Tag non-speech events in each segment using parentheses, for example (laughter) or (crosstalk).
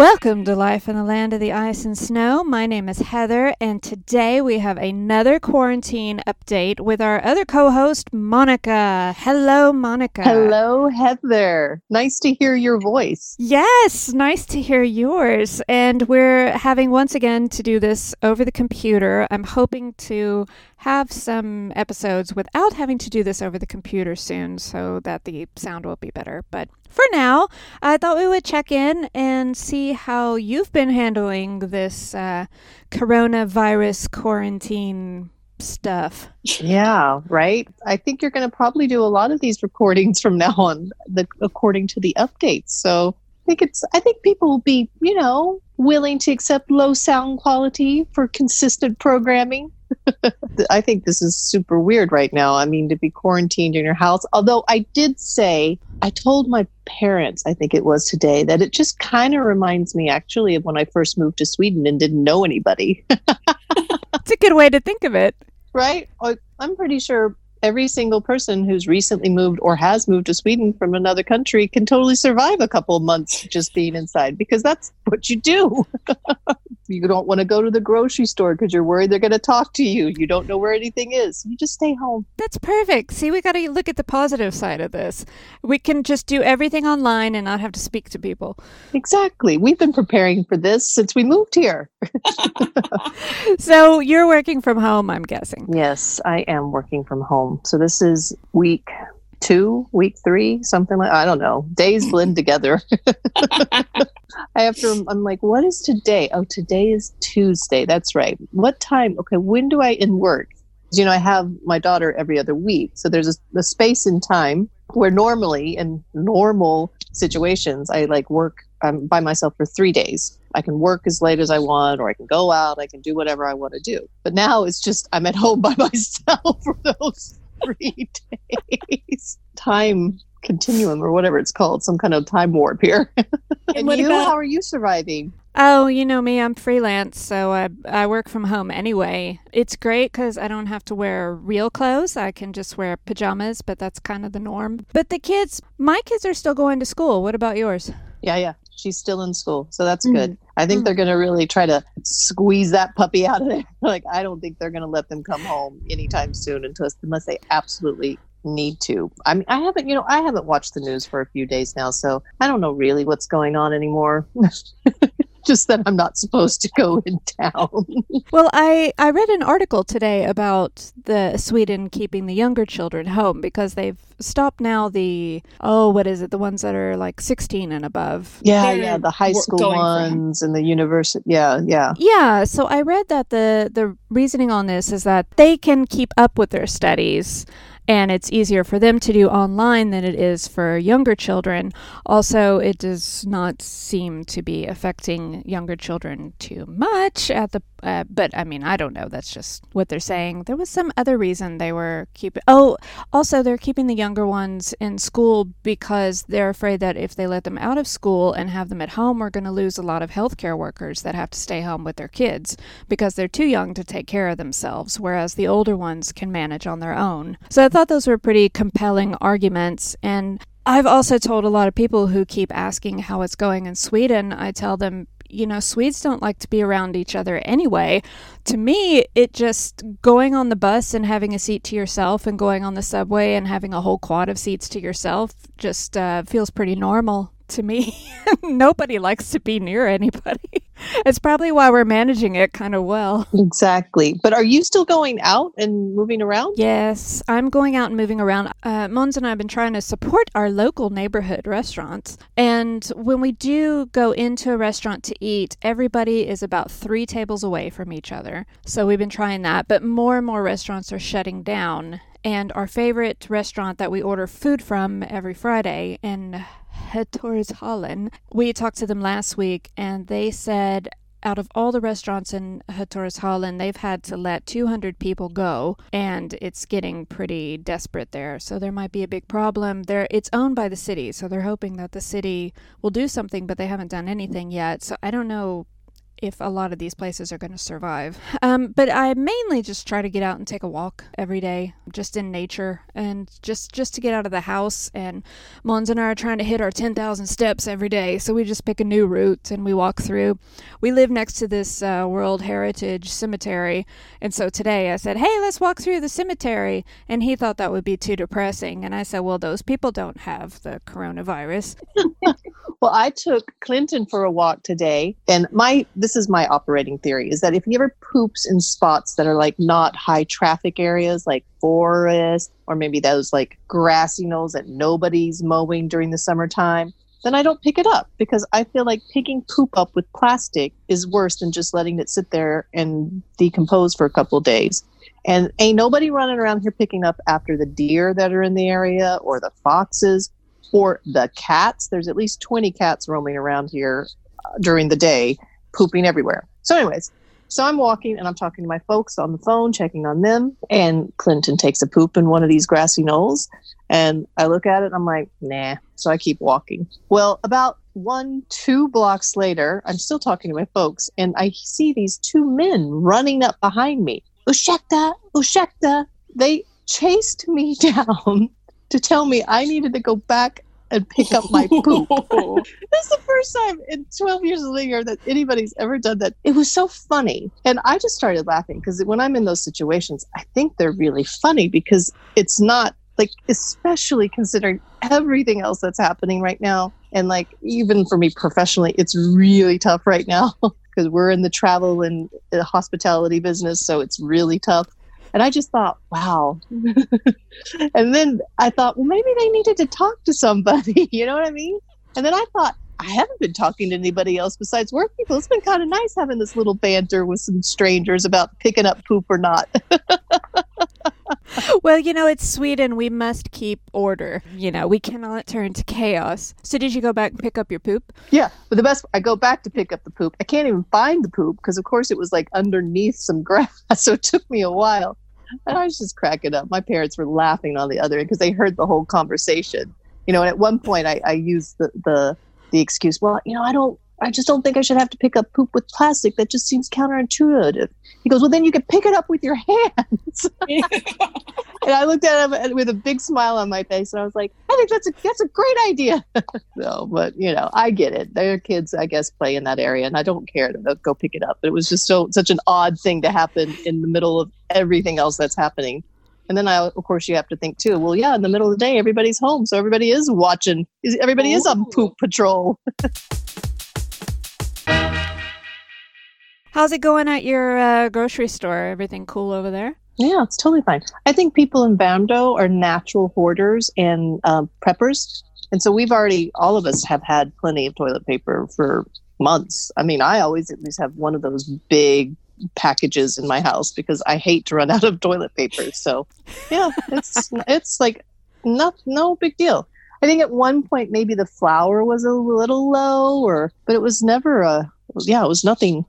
Welcome to Life in the Land of the Ice and Snow. My name is Heather, and today we have another quarantine update with our other co host, Monica. Hello, Monica. Hello, Heather. Nice to hear your voice. Yes, nice to hear yours. And we're having once again to do this over the computer. I'm hoping to have some episodes without having to do this over the computer soon so that the sound will be better. But for now, I thought we would check in and see how you've been handling this uh, coronavirus quarantine stuff. Yeah, right. I think you're going to probably do a lot of these recordings from now on, the, according to the updates. So I think it's. I think people will be, you know, willing to accept low sound quality for consistent programming. I think this is super weird right now. I mean, to be quarantined in your house. Although I did say, I told my parents, I think it was today, that it just kind of reminds me actually of when I first moved to Sweden and didn't know anybody. (laughs) It's a good way to think of it. right? I'm pretty sure every single person who's recently moved or has moved to Sweden from another country can totally survive a couple of months just being inside because that's what you do. (laughs) you don't want to go to the grocery store because you're worried they're going to talk to you. You don't know where anything is. You just stay home. That's perfect. See, we got to look at the positive side of this. We can just do everything online and not have to speak to people. Exactly. We've been preparing for this since we moved here. (laughs) So you're working from home, I'm guessing. Yes, I am working from home. So this is week two, week three, something like I don't know. Days (laughs) blend together. (laughs) I have to. I'm like, what is today? Oh, today is Tuesday. That's right. What time? Okay, when do I in work? You know, I have my daughter every other week, so there's a, a space in time where normally in normal situations I like work um, by myself for three days. I can work as late as I want, or I can go out. I can do whatever I want to do. But now it's just I'm at home (laughs) by myself for those three days. Time continuum, or whatever it's called, some kind of time warp here. (laughs) and you, about- how are you surviving? Oh, you know me, I'm freelance, so I, I work from home anyway. It's great because I don't have to wear real clothes. I can just wear pajamas, but that's kind of the norm. But the kids, my kids are still going to school. What about yours? Yeah, yeah. She's still in school, so that's Mm. good. I think Mm. they're going to really try to squeeze that puppy (laughs) out of there. like, I don't think they're going to let them come home anytime soon unless unless they absolutely need to. I mean, I haven't, you know, I haven't watched the news for a few days now, so I don't know really what's going on anymore. (laughs) Just that I'm not supposed to go in town. (laughs) Well, I, I read an article today about the Sweden keeping the younger children home because they've stopped now the oh what is it the ones that are like 16 and above. yeah, They're yeah, the high school ones and the university. Yeah, yeah. Yeah, so I read that the the reasoning on this is that they can keep up with their studies and it's easier for them to do online than it is for younger children. Also, it does not seem to be affecting younger children too much at the uh, but I mean, I don't know. That's just what they're saying. There was some other reason they were keeping Oh, also they're keeping the younger ones in school because they're afraid that if they let them out of school and have them at home, we're going to lose a lot of healthcare workers that have to stay home with their kids because they're too young to take care of themselves, whereas the older ones can manage on their own. So I thought those were pretty compelling arguments. And I've also told a lot of people who keep asking how it's going in Sweden, I tell them, you know, Swedes don't like to be around each other anyway. To me, it just going on the bus and having a seat to yourself and going on the subway and having a whole quad of seats to yourself just uh, feels pretty normal to me. (laughs) Nobody likes to be near anybody. (laughs) It's probably why we're managing it kind of well. Exactly. But are you still going out and moving around? Yes, I'm going out and moving around. Uh, Mons and I have been trying to support our local neighborhood restaurants. And when we do go into a restaurant to eat, everybody is about three tables away from each other. So we've been trying that. But more and more restaurants are shutting down. And our favorite restaurant that we order food from every Friday in Hötorgshallen, we talked to them last week and they said out of all the restaurants in Hötorgshallen, they've had to let 200 people go, and it's getting pretty desperate there. So there might be a big problem. There, it's owned by the city, so they're hoping that the city will do something, but they haven't done anything yet. So I don't know if a lot of these places are going to survive. Um, but I mainly just try to get out and take a walk every day, just in nature, and just just to get out of the house. And Mons and I are trying to hit our 10,000 steps every day, so we just pick a new route and we walk through. We live next to this uh, World Heritage Cemetery, and so today I said, "Hey, let's walk through the cemetery," and he thought that would be too depressing, and I said, "Well, those people don't have the coronavirus." (laughs) well, I took Clinton for a walk today, and my this is my operating theory is that if he ever poops in spots that are like not high traffic areas, like forest or maybe those like grassy knolls that nobody's mowing during the summertime, then I don't pick it up because I feel like picking poop up with plastic is worse than just letting it sit there and decompose for a couple days. And ain't nobody running around here picking up after the deer that are in the area or the foxes or the cats. There's at least 20 cats roaming around here uh, during the day, pooping everywhere. So, anyways, so I'm walking and I'm talking to my folks on the phone, checking on them. And Clinton takes a poop in one of these grassy knolls. And I look at it and I'm like, nah. So I keep walking. Well, about one, two blocks later, I'm still talking to my folks and I see these two men running up behind me. Ushekta, Ushekta. They chased me (laughs) down to tell me I needed to go back and pick up my poop. (laughs) (laughs) this is the first time in 12 years of living here that anybody's ever done that. It was so funny. And I just started laughing because when I'm in those situations, I think they're really funny because it's not like, especially considering everything else that's happening right now. And like, even for me professionally, it's really tough right now (laughs) because we're in the travel and the hospitality business. So it's really tough. And I just thought, wow. (laughs) and then I thought, well, maybe they needed to talk to somebody. (laughs) You know what I mean? And then I thought, I haven't been talking to anybody else besides work people. It's been kind of nice having this little banter with some strangers about picking up poop or not. (laughs) (laughs) well, you know, it's Sweden. We must keep order. You know, we cannot turn to chaos. So, did you go back and pick up your poop? Yeah, but the best, I go back to pick up the poop. I can't even find the poop because, of course, it was like underneath some (laughs) grass. So, it took me a while. And I was just cracking up. My parents were laughing on the other end because they heard the whole conversation. You know, and at one point I, I used the, the the excuse, well, you know, I don't I just don't think I should have to pick up poop with plastic. That just seems counterintuitive. He goes, Well, then you could pick it up with your (laughs) hands. (laughs) and I looked at him with a big smile on my face, and I was like, I think that's a that's a great idea. (laughs) so, but you know, I get it. Their kids, I guess, play in that area, and I don't care to go pick it up. But it was just so such an odd thing to happen in the middle of everything else that's happening. And then I, of course, you have to think too. Well, yeah, in the middle of the day, everybody's home, so everybody is watching. Everybody Ooh. is on poop patrol. How's it going at your uh, grocery store? Everything cool over there? Yeah, it's totally fine. I think people in Värmdö are natural hoarders and um, preppers. And so we've already, all of us have had plenty of toilet paper for months. I mean, I always at least have one of those big packages in my house because I hate to run (laughs) out of toilet paper. So, yeah, it's (laughs) it's like not no big deal. I think at one point maybe the flour was a little low, or but it was never a yeah, it was nothing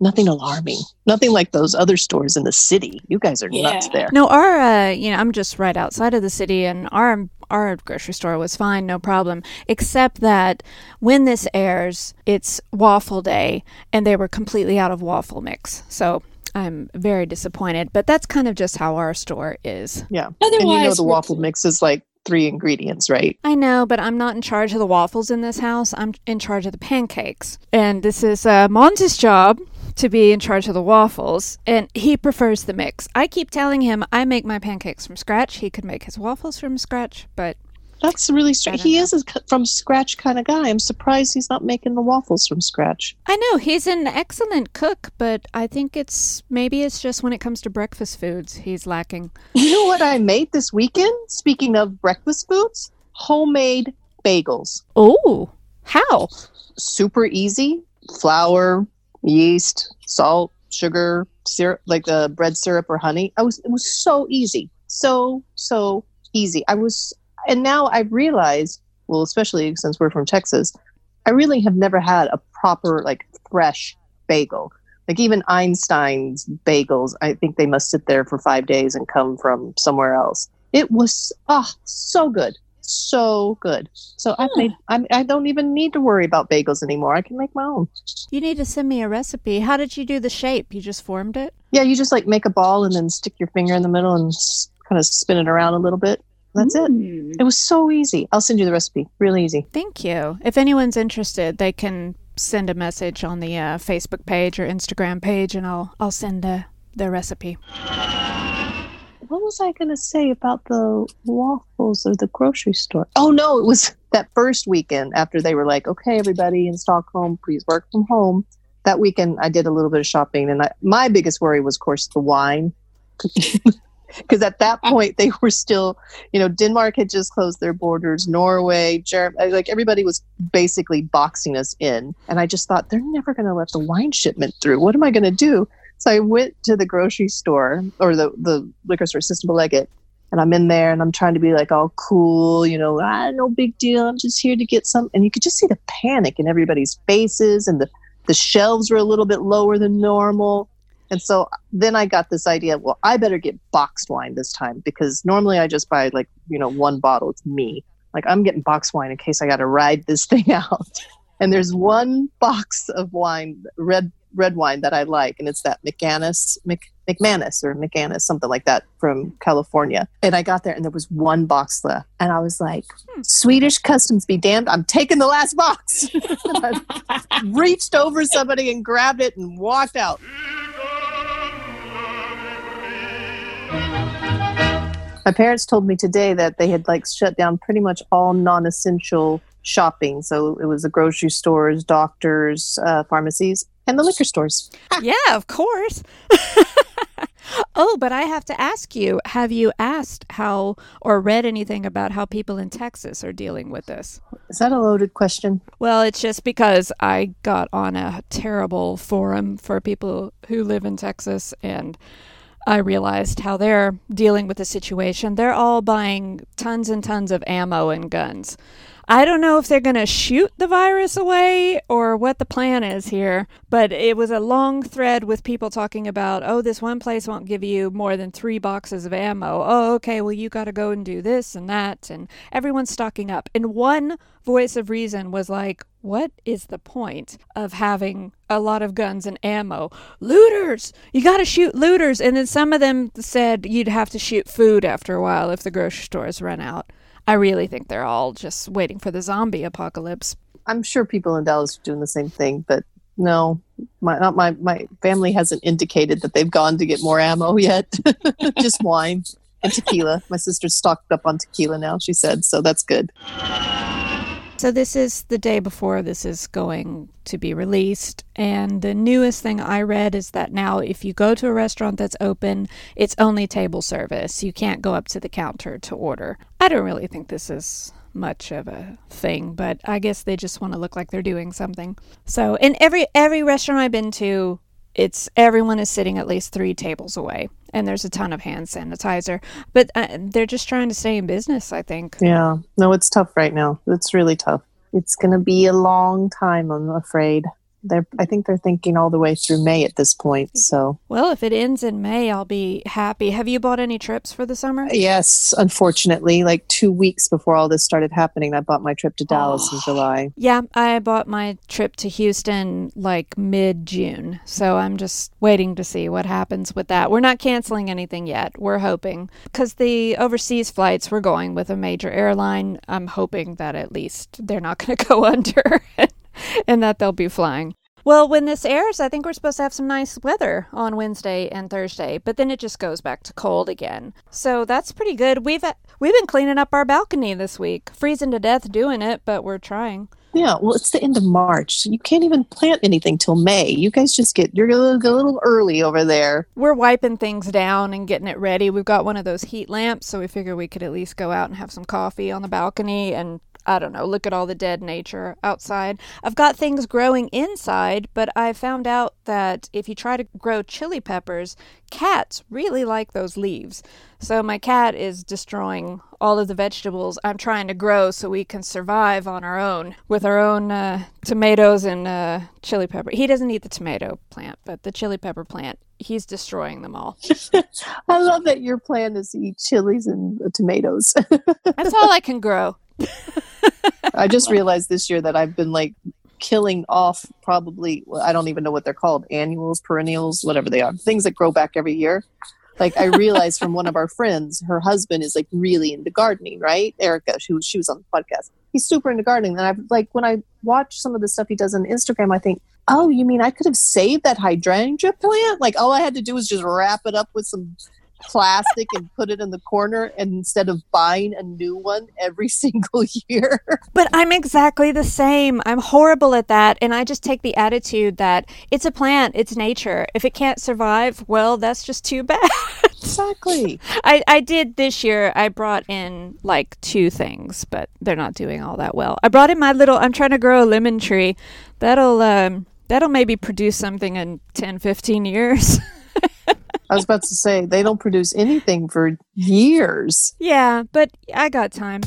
nothing alarming. Nothing like those other stores in the city. You guys are yeah. nuts there. No, our uh, you know, I'm just right outside of the city and our our grocery store was fine, no problem. Except that when this airs, it's waffle day and they were completely out of waffle mix. So I'm very disappointed, but that's kind of just how our store is. Yeah. Otherwise, and you know the waffle mix is like three ingredients, right? I know, but I'm not in charge of the waffles in this house. I'm in charge of the pancakes. And this is uh, Monty's job to be in charge of the waffles, and he prefers the mix. I keep telling him I make my pancakes from scratch. He could make his waffles from scratch, but that's really strange. He know. is a from scratch kind of guy. I'm surprised he's not making the waffles from scratch. I know he's an excellent cook, but I think it's maybe it's just when it comes to breakfast foods he's lacking. You know what I made this weekend? Speaking of breakfast foods, homemade bagels. Oh, how? Super easy. Flour, yeast, salt, sugar, syrup, like the bread syrup or honey. I was it was so easy, so so easy. I was, and now I realize, well, especially since we're from Texas, I really have never had a proper like fresh bagel. Like even Einstein's bagels, I think they must sit there for five days and come from somewhere else. It was ah oh, so good, so good. So I've made. I'm, I don't even need to worry about bagels anymore. I can make my own. You need to send me a recipe. How did you do the shape? You just formed it? Yeah, you just like make a ball and then stick your finger in the middle and kind of spin it around a little bit. That's it. Mm. It was so easy. I'll send you the recipe. Really easy. Thank you. If anyone's interested, they can send a message on the uh, Facebook page or Instagram page, and I'll I'll send the the recipe. What was I going to say about the waffles or the grocery store? Oh no, it was (laughs) that first weekend after they were like, "Okay, everybody in Stockholm, please work from home." That weekend, I did a little bit of shopping, and I, my biggest worry was, of course, the wine. (laughs) Because at that uh-huh. point, they were still, you know, Denmark had just closed their borders, Norway, Germany, like everybody was basically boxing us in. And I just thought, they're never going to let the wine shipment through. What am I going to do? So I went to the grocery store or the, the liquor store, Systembolaget, and I'm in there and I'm trying to be like all cool, you know, ah, no big deal. I'm just here to get some. And you could just see the panic in everybody's faces and the, the shelves were a little bit lower than normal. And so then I got this idea, well, I better get boxed wine this time because normally I just buy like, you know, one bottle. It's me. Like I'm getting boxed wine in case I got to ride this (laughs) thing out. And there's one box of wine, red red wine that I like, and it's that McAnnis, Mc, McManis or McAnnis, something like that from California. And I got there, and there was one box left, and I was like, "Swedish customs be damned! I'm taking the last box." (laughs) Reached over somebody and grabbed it and walked out. My parents told me today that they had like shut down pretty much all non-essential shopping. So it was the grocery stores, doctors, uh, pharmacies, and the liquor stores. yeah, of course. (laughs) oh, but I have to ask you have you asked how or read anything about how people in Texas are dealing with this? Is that a loaded question? Well, it's just because I got on a terrible forum for people who live in Texas and I realized how they're dealing with the situation. They're all buying tons and tons of ammo and guns. I don't know if they're going to shoot the virus away or what the plan is here, but it was a long thread with people talking about, oh, this one place won't give you more than three boxes of ammo. Oh, okay, well, you got to go and do this and that. And everyone's stocking up. And one voice of reason was like, what is the point of having a lot of guns and ammo? Looters! You got to shoot looters. And then some of them said you'd have to shoot food after a while if the grocery stores run out. I really think they're all just waiting for the zombie apocalypse. I'm sure people in Dallas are doing the same thing, but no, my not my my family hasn't indicated that they've gone to get more ammo yet. (laughs) Just wine and tequila. My sister's stocked up on tequila now. She said so. That's good. So this is the day before this is going to be released and the newest thing I read is that now if you go to a restaurant that's open, it's only table service. You can't go up to the counter to order. I don't really think this is much of a thing, but I guess they just want to look like they're doing something. So, in every every restaurant I've been to, it's everyone is sitting at least 3 tables away and there's a ton of hand sanitizer, but uh, they're just trying to stay in business, I think. Yeah. No, it's tough right now. It's really tough. It's going to be a long time, I'm afraid. They're, I think they're thinking all the way through May at this point. So, Well, if it ends in May, I'll be happy. Have you bought any trips for the summer? yes, unfortunately, like two weeks before all this started happening, I bought my trip to Dallas in oh, July. Yeah, I bought my trip to Houston like mid June. So I'm just waiting to see what happens with that. We're not canceling anything yet. We're hoping. Because the overseas flights we're going with a major airline, I'm hoping that at least they're not going (laughs) to go under (laughs) and that they'll be flying. Well, when this airs, I think we're supposed to have some nice weather on Wednesday and Thursday, but then it just goes back to cold again. So that's pretty good. We've uh, we've been cleaning up our balcony this week, freezing to death doing it, but we're trying. Yeah, well, it's the end of March. You can't even plant anything till May. You guys just get, you're a little, a little early over there. We're wiping things down and getting it ready. We've got one of those heat lamps, so we figure we could at least go out and have some coffee on the balcony. And I don't know, look at all the dead nature outside. I've got things growing inside, but I found out that if you try to grow chili peppers, cats really like those leaves. So my cat is destroying all of the vegetables I'm trying to grow so we can survive on our own with our own uh, tomatoes and uh, chili pepper. He doesn't eat the tomato plant, but the chili pepper plant, he's destroying them all. (laughs) I love that your plan is to eat chilies and uh, tomatoes. (laughs) That's all I can grow. I just realized this year that I've been like killing off probably I don't even know what they're called annuals, perennials, whatever they are, things that grow back every year. Like I realized from one of our friends, her husband is like really into gardening, right? Erica, she was she was on the podcast. He's super into gardening. And I've like when I watch some of the stuff he does on Instagram, I think, oh, you mean I could have saved that hydrangea plant? Like all I had to do was just wrap it up with some plastic and put it in the corner and instead of buying a new one every (laughs) single year. But I'm exactly the same. I'm horrible at that. And I just take the attitude that it's a plant, it's nature. If it can't survive, well, that's just too bad. Exactly. I, I did this year. I brought in like two things, but they're not doing all that well. I brought in my little, I'm trying to grow a lemon tree. That'll, um, that'll maybe produce something in 10, 15 years. (laughs) I was about to say they don't produce anything for years. Yeah, but I got time.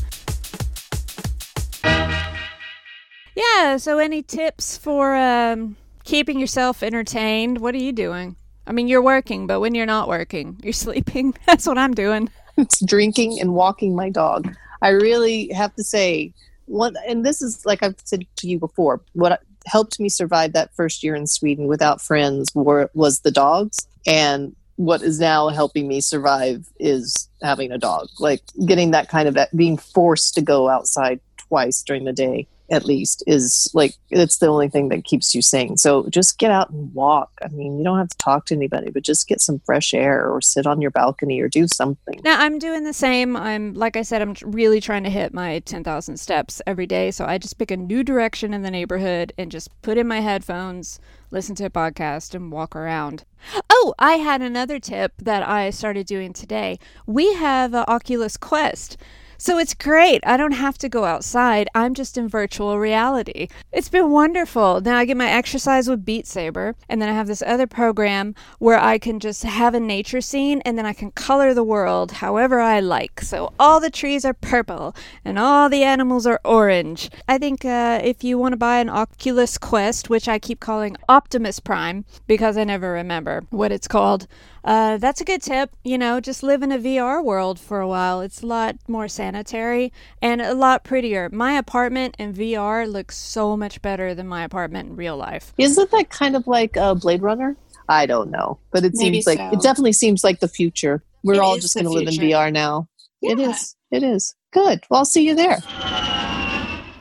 Yeah, so any tips for um, keeping yourself entertained? What are you doing? I mean, you're working, but when you're not working, you're (laughs) sleeping. That's what I'm doing. It's drinking and walking my dog. I really have to say, one, and this is like I've said to you before, what helped me survive that first year in Sweden without friends were, was the dogs. And what is now helping me survive is having a dog. Like getting that kind of being forced to go outside twice during the day at least is like it's the only thing that keeps you sane. So just get out and walk. I mean you don't have to talk to anybody but just get some fresh air or sit on your balcony or do something. Now i'm doing the same. I'm like i said i'm really trying to hit my 10000 steps every day. So i just pick a new direction in the neighborhood and just put in my headphones listen to a podcast and walk around. Oh i had another tip that i started doing today. We have an oculus quest so it's great. I don't have to go outside. I'm just in virtual reality. It's been wonderful. Now I get my exercise with Beat Saber, and then I have this other program where I can just have a nature scene and then I can color the world however I like. So all the trees are purple and all the animals are orange. I think uh, if you want to buy an Oculus Quest, which I keep calling Optimus Prime because I never remember what it's called, uh, that's a good tip. You know, just live in a VR world for a while. It's a lot more sanitary and a lot prettier. My apartment in VR looks so much better than my apartment in real life. Isn't that kind of like a Blade Runner? I don't know, but it Maybe seems like so. it definitely seems like the future. We're it all just going to live in VR now. Yeah. It is. It is. Good. Well, I'll see you there.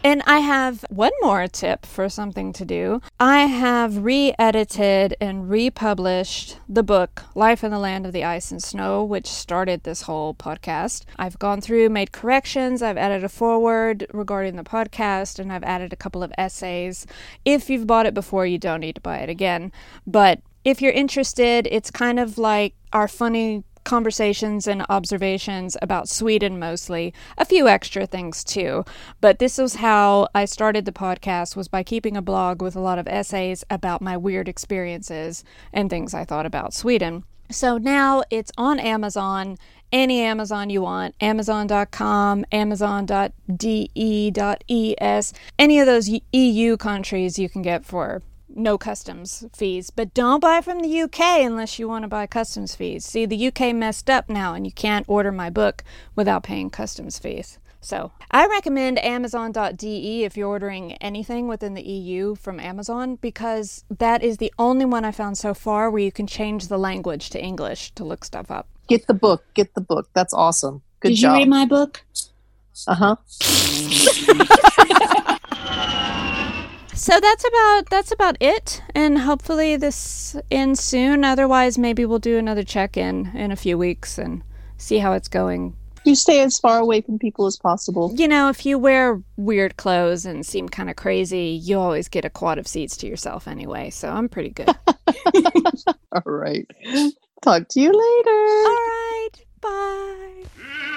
And I have one more tip for something to do. I have re edited and republished the book Life in the Land of the Ice and Snow, which started this whole podcast. I've gone through, made corrections, I've added a foreword regarding the podcast, and I've added a couple of essays. If you've bought it before, you don't need to buy it again. But if you're interested, it's kind of like our funny conversations and observations about Sweden mostly, a few extra things too. But this was how I started the podcast was by keeping a blog with a lot of essays about my weird experiences and things I thought about Sweden. So now it's on Amazon, any Amazon you want, amazon.com, amazon.de.es, any of those EU countries you can get for no customs fees. But don't buy from the UK unless you want to buy customs fees. See, the UK messed up now and you can't order my book without paying customs fees. So, I recommend Amazon.de if you're ordering anything within the EU from Amazon because that is the only one I found so far where you can change the language to English to look stuff up. Get the book. Get the book. That's awesome. Good Did job. you read my book? Uh huh. (laughs) so that's about that's about it and hopefully this ends soon. Otherwise maybe we'll do another check-in in a few weeks and see how it's going. You stay as far away from people as possible. You know if you wear weird clothes and seem kind of crazy you always get a quad of seats to yourself anyway so i'm pretty good. (laughs) All right. Talk to you later. All right. Bye (laughs)